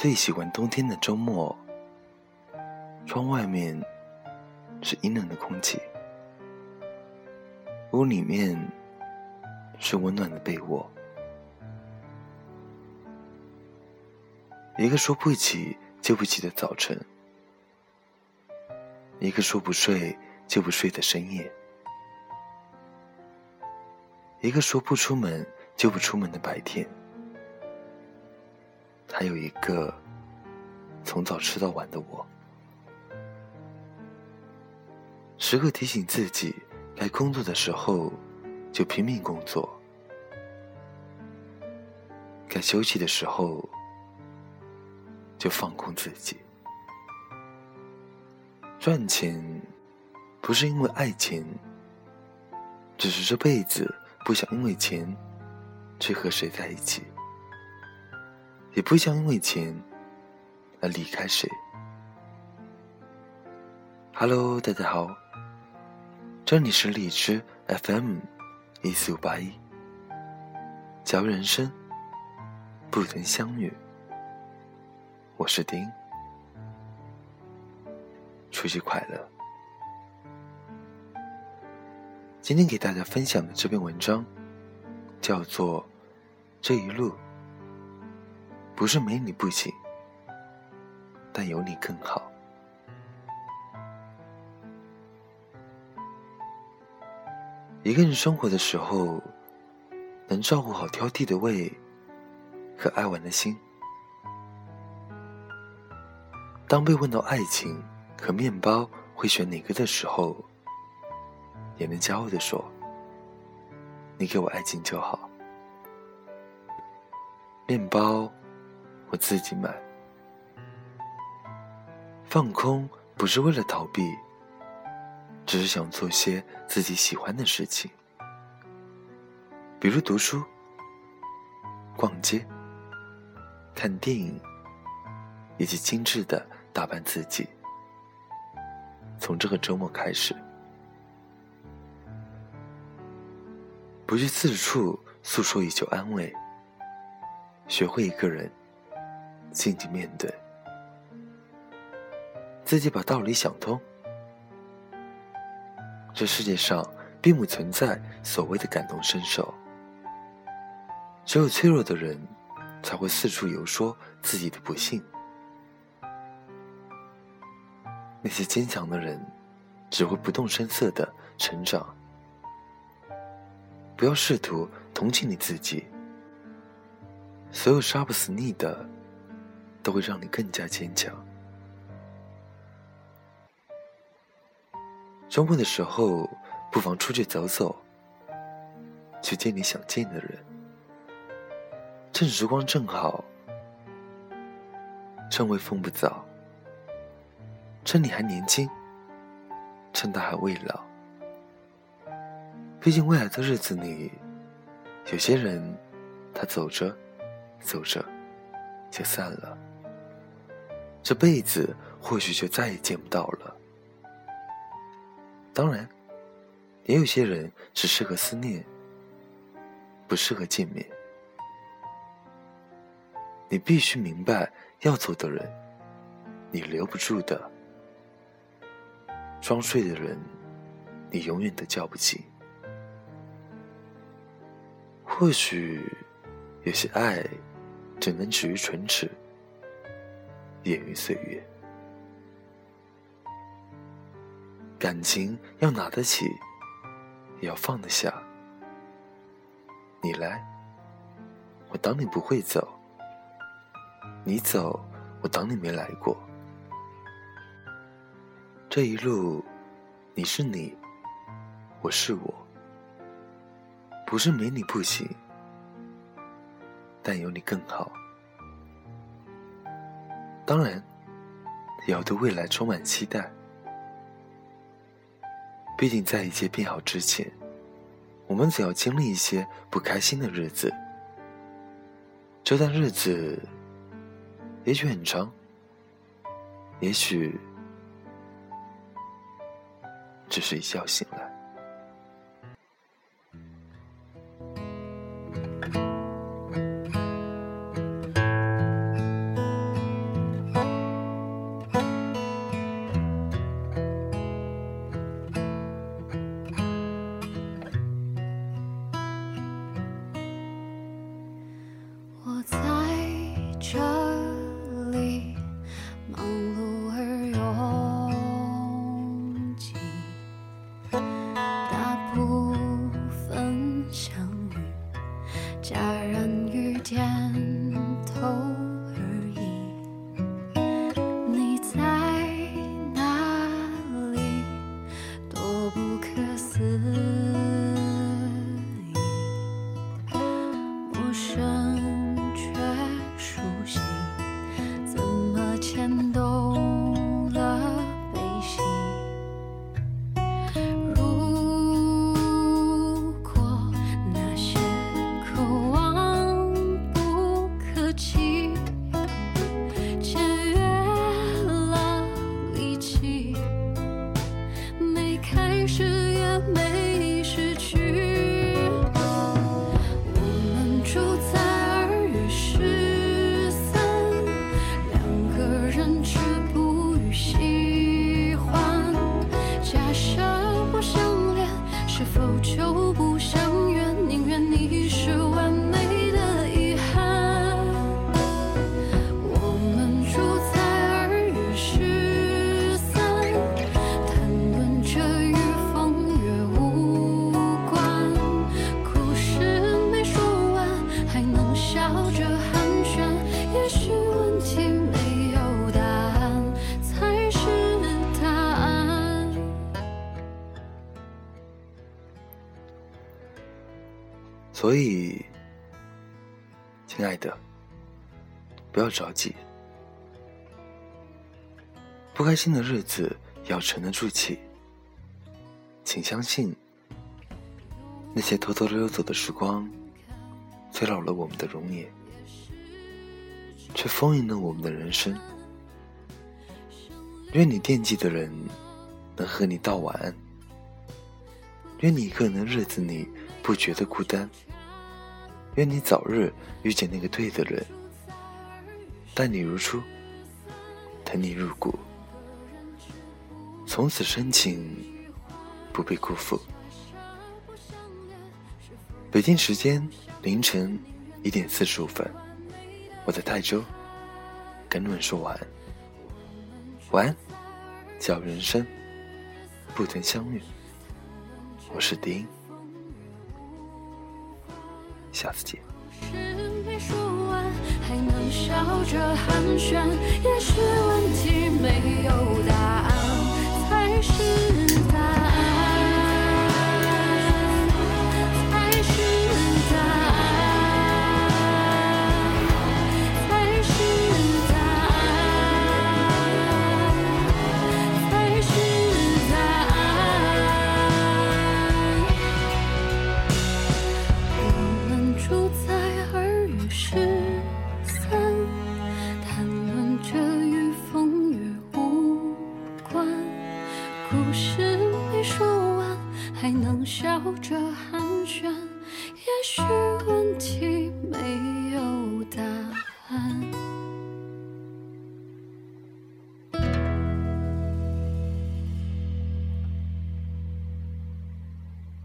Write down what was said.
最喜欢冬天的周末。窗外面是阴冷的空气，屋里面是温暖的被窝。一个说不起就不起的早晨，一个说不睡就不睡的深夜，一个说不出门就不出门的白天。还有一个从早吃到晚的我，时刻提醒自己，该工作的时候就拼命工作，该休息的时候就放空自己。赚钱不是因为爱钱，只是这辈子不想因为钱去和谁在一起。也不想因为钱而离开谁。Hello，大家好，这里是荔枝 FM 一四五八一，假如人生不曾相遇，我是丁，除夕快乐。今天给大家分享的这篇文章叫做《这一路》。不是没你不行，但有你更好。一个人生活的时候，能照顾好挑剔的胃和爱玩的心。当被问到爱情和面包会选哪个的时候，也能骄傲的说：“你给我爱情就好。”面包。我自己买，放空不是为了逃避，只是想做些自己喜欢的事情，比如读书、逛街、看电影，以及精致的打扮自己。从这个周末开始，不去四处诉说以求安慰，学会一个人。静静面对，自己把道理想通。这世界上并不存在所谓的感同身受，只有脆弱的人才会四处游说自己的不幸。那些坚强的人只会不动声色的成长。不要试图同情你自己，所有杀不死你的。都会让你更加坚强。周末的时候，不妨出去走走，去见你想见的人。趁时光正好，趁微风不早，趁你还年轻，趁他还未老。毕竟未来的日子里，有些人，他走着，走着，就散了。这辈子或许就再也见不到了。当然，也有些人只适合思念，不适合见面。你必须明白，要走的人，你留不住的；装睡的人，你永远都叫不醒。或许，有些爱，只能止于唇齿。掩于岁月，感情要拿得起，也要放得下。你来，我当你不会走；你走，我当你没来过。这一路，你是你，我是我，不是没你不行，但有你更好。当然，也要对未来充满期待。毕竟，在一切变好之前，我们总要经历一些不开心的日子。这段日子，也许很长，也许只是一觉醒来。天。所以，亲爱的，不要着急。不开心的日子要沉得住气。请相信，那些偷偷溜走的时光，催老了我们的容颜，却丰盈了我们的人生。愿你惦记的人能和你道晚安。愿你一个人的日子里不觉得孤单。愿你早日遇见那个对的人，待你如初，疼你入骨，从此深情不被辜负。北京时间凌晨一点四十五分，我在泰州跟你们说晚安。晚安，叫人生不曾相遇。我是丁。下次见。没说完，还能笑着寒暄，也许问题还能笑着寒暄也许问题没有答案。